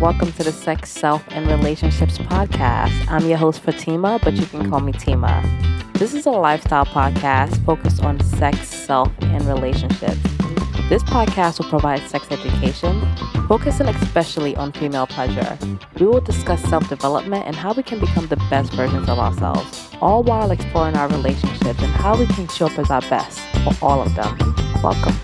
welcome to the Sex, Self, and Relationships podcast. I'm your host, Fatima, but you can call me Tima. This is a lifestyle podcast focused on sex, self, and relationships. This podcast will provide sex education, focusing especially on female pleasure. We will discuss self development and how we can become the best versions of ourselves, all while exploring our relationships and how we can show up as our best for all of them. Welcome.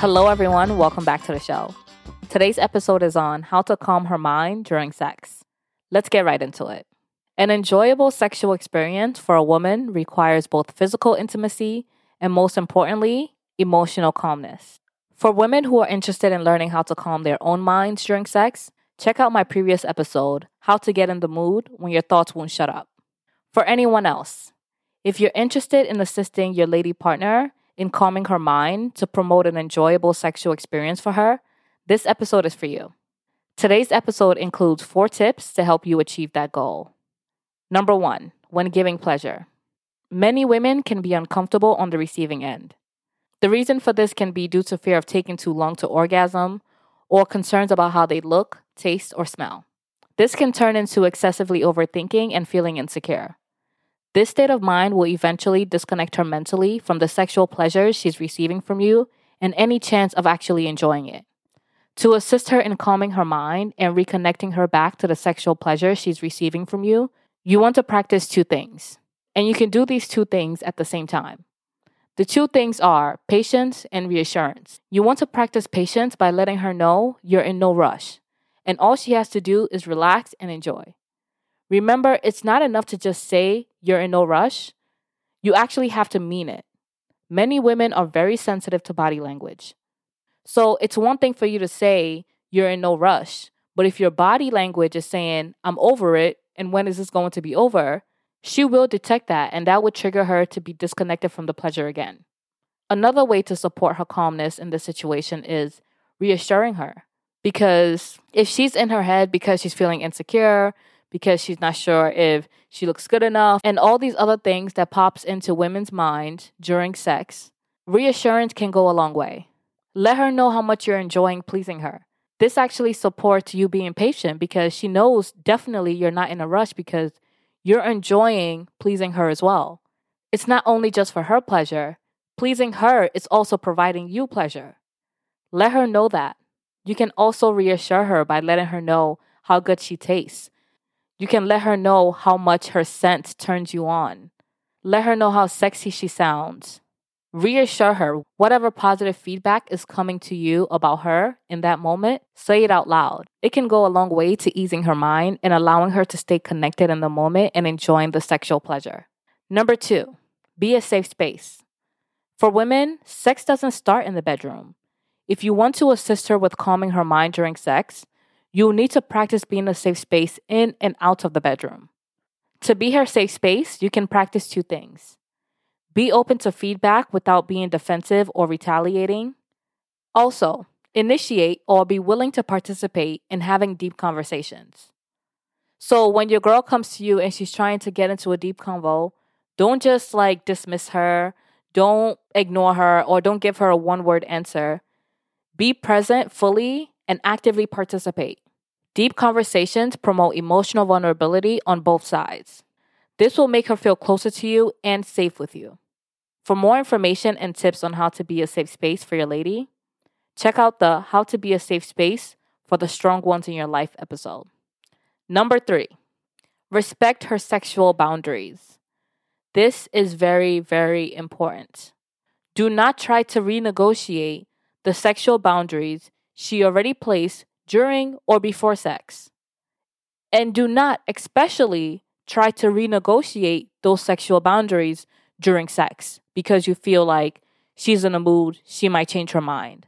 Hello, everyone. Welcome back to the show. Today's episode is on how to calm her mind during sex. Let's get right into it. An enjoyable sexual experience for a woman requires both physical intimacy and, most importantly, emotional calmness. For women who are interested in learning how to calm their own minds during sex, check out my previous episode, How to Get in the Mood When Your Thoughts Won't Shut Up. For anyone else, if you're interested in assisting your lady partner in calming her mind to promote an enjoyable sexual experience for her, this episode is for you. Today's episode includes four tips to help you achieve that goal. Number one, when giving pleasure. Many women can be uncomfortable on the receiving end. The reason for this can be due to fear of taking too long to orgasm or concerns about how they look, taste, or smell. This can turn into excessively overthinking and feeling insecure. This state of mind will eventually disconnect her mentally from the sexual pleasures she's receiving from you and any chance of actually enjoying it. To assist her in calming her mind and reconnecting her back to the sexual pleasure she's receiving from you, you want to practice two things. And you can do these two things at the same time. The two things are patience and reassurance. You want to practice patience by letting her know you're in no rush, and all she has to do is relax and enjoy. Remember, it's not enough to just say you're in no rush. You actually have to mean it. Many women are very sensitive to body language. So it's one thing for you to say you're in no rush, but if your body language is saying, I'm over it, and when is this going to be over? She will detect that, and that would trigger her to be disconnected from the pleasure again. Another way to support her calmness in this situation is reassuring her. Because if she's in her head because she's feeling insecure, because she's not sure if she looks good enough, and all these other things that pops into women's mind during sex, reassurance can go a long way. Let her know how much you're enjoying pleasing her. This actually supports you being patient because she knows definitely you're not in a rush because you're enjoying pleasing her as well. It's not only just for her pleasure, pleasing her is also providing you pleasure. Let her know that. You can also reassure her by letting her know how good she tastes, you can let her know how much her scent turns you on. Let her know how sexy she sounds. Reassure her whatever positive feedback is coming to you about her in that moment, say it out loud. It can go a long way to easing her mind and allowing her to stay connected in the moment and enjoying the sexual pleasure. Number two, be a safe space. For women, sex doesn't start in the bedroom. If you want to assist her with calming her mind during sex, you'll need to practice being a safe space in and out of the bedroom. To be her safe space, you can practice two things be open to feedback without being defensive or retaliating. Also, initiate or be willing to participate in having deep conversations. So, when your girl comes to you and she's trying to get into a deep convo, don't just like dismiss her, don't ignore her, or don't give her a one word answer. Be present fully and actively participate. Deep conversations promote emotional vulnerability on both sides. This will make her feel closer to you and safe with you. For more information and tips on how to be a safe space for your lady, check out the How to Be a Safe Space for the Strong Ones in Your Life episode. Number three, respect her sexual boundaries. This is very, very important. Do not try to renegotiate the sexual boundaries she already placed during or before sex. And do not, especially, try to renegotiate those sexual boundaries during sex because you feel like she's in a mood, she might change her mind.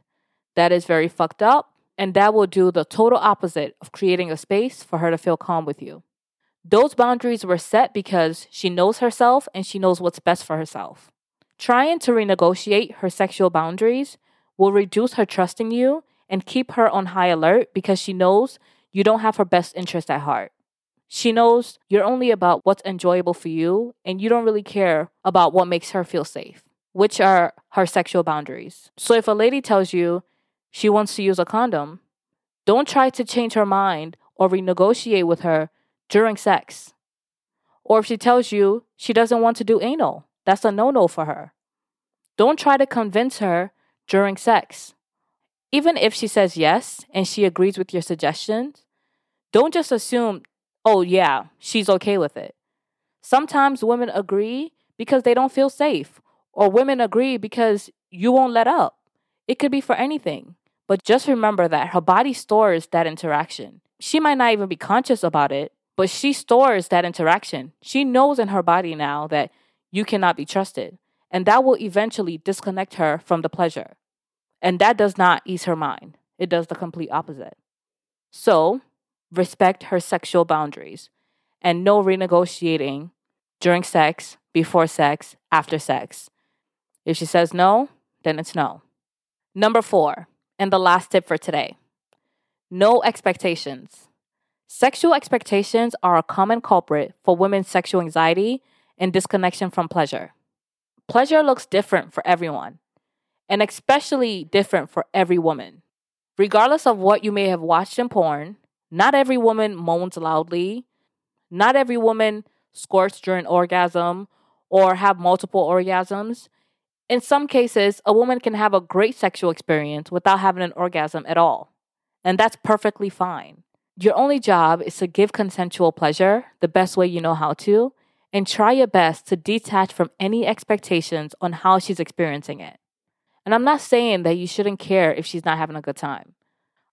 That is very fucked up, and that will do the total opposite of creating a space for her to feel calm with you. Those boundaries were set because she knows herself and she knows what's best for herself. Trying to renegotiate her sexual boundaries will reduce her trust in you and keep her on high alert because she knows you don't have her best interest at heart. She knows you're only about what's enjoyable for you and you don't really care about what makes her feel safe. which are her sexual boundaries. So if a lady tells you she wants to use a condom, don't try to change her mind or renegotiate with her during sex. Or if she tells you she doesn't want to do anal, that's a no no for her. Don't try to convince her during sex. Even if she says yes and she agrees with your suggestions, don't just assume, oh, yeah, she's okay with it. Sometimes women agree because they don't feel safe, or women agree because you won't let up. It could be for anything. But just remember that her body stores that interaction. She might not even be conscious about it, but she stores that interaction. She knows in her body now that you cannot be trusted. And that will eventually disconnect her from the pleasure. And that does not ease her mind, it does the complete opposite. So, respect her sexual boundaries and no renegotiating during sex, before sex, after sex. If she says no, then it's no. Number four, and the last tip for today no expectations. Sexual expectations are a common culprit for women's sexual anxiety and disconnection from pleasure. Pleasure looks different for everyone, and especially different for every woman. Regardless of what you may have watched in porn, not every woman moans loudly, not every woman squirts during orgasm or have multiple orgasms. In some cases, a woman can have a great sexual experience without having an orgasm at all. And that's perfectly fine. Your only job is to give consensual pleasure the best way you know how to, and try your best to detach from any expectations on how she's experiencing it. And I'm not saying that you shouldn't care if she's not having a good time.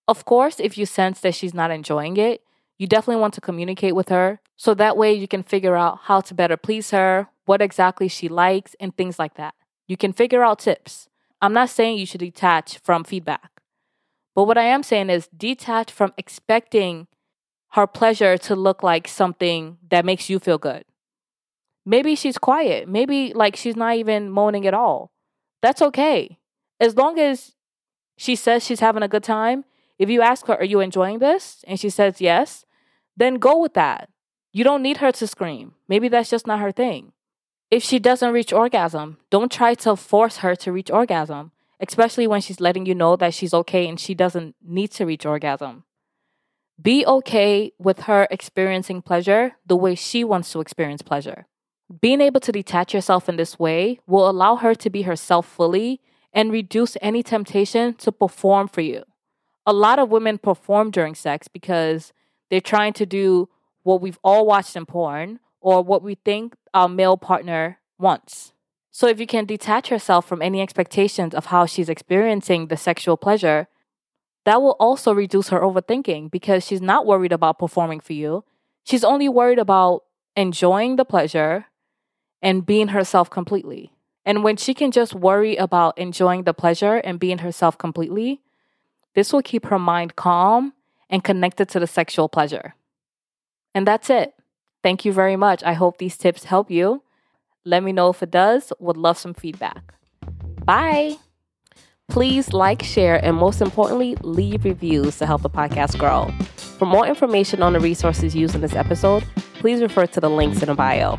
Of course, if you sense that she's not enjoying it, you definitely want to communicate with her so that way you can figure out how to better please her, what exactly she likes, and things like that. You can figure out tips. I'm not saying you should detach from feedback. But what I am saying is detach from expecting her pleasure to look like something that makes you feel good. Maybe she's quiet. Maybe like she's not even moaning at all. That's okay. As long as she says she's having a good time, if you ask her, Are you enjoying this? and she says yes, then go with that. You don't need her to scream. Maybe that's just not her thing. If she doesn't reach orgasm, don't try to force her to reach orgasm especially when she's letting you know that she's okay and she doesn't need to reach orgasm. Be okay with her experiencing pleasure the way she wants to experience pleasure. Being able to detach yourself in this way will allow her to be herself fully and reduce any temptation to perform for you. A lot of women perform during sex because they're trying to do what we've all watched in porn or what we think our male partner wants. So if you can detach yourself from any expectations of how she's experiencing the sexual pleasure, that will also reduce her overthinking because she's not worried about performing for you. She's only worried about enjoying the pleasure and being herself completely. And when she can just worry about enjoying the pleasure and being herself completely, this will keep her mind calm and connected to the sexual pleasure. And that's it. Thank you very much. I hope these tips help you. Let me know if it does. Would love some feedback. Bye. Please like, share, and most importantly, leave reviews to help the podcast grow. For more information on the resources used in this episode, please refer to the links in the bio.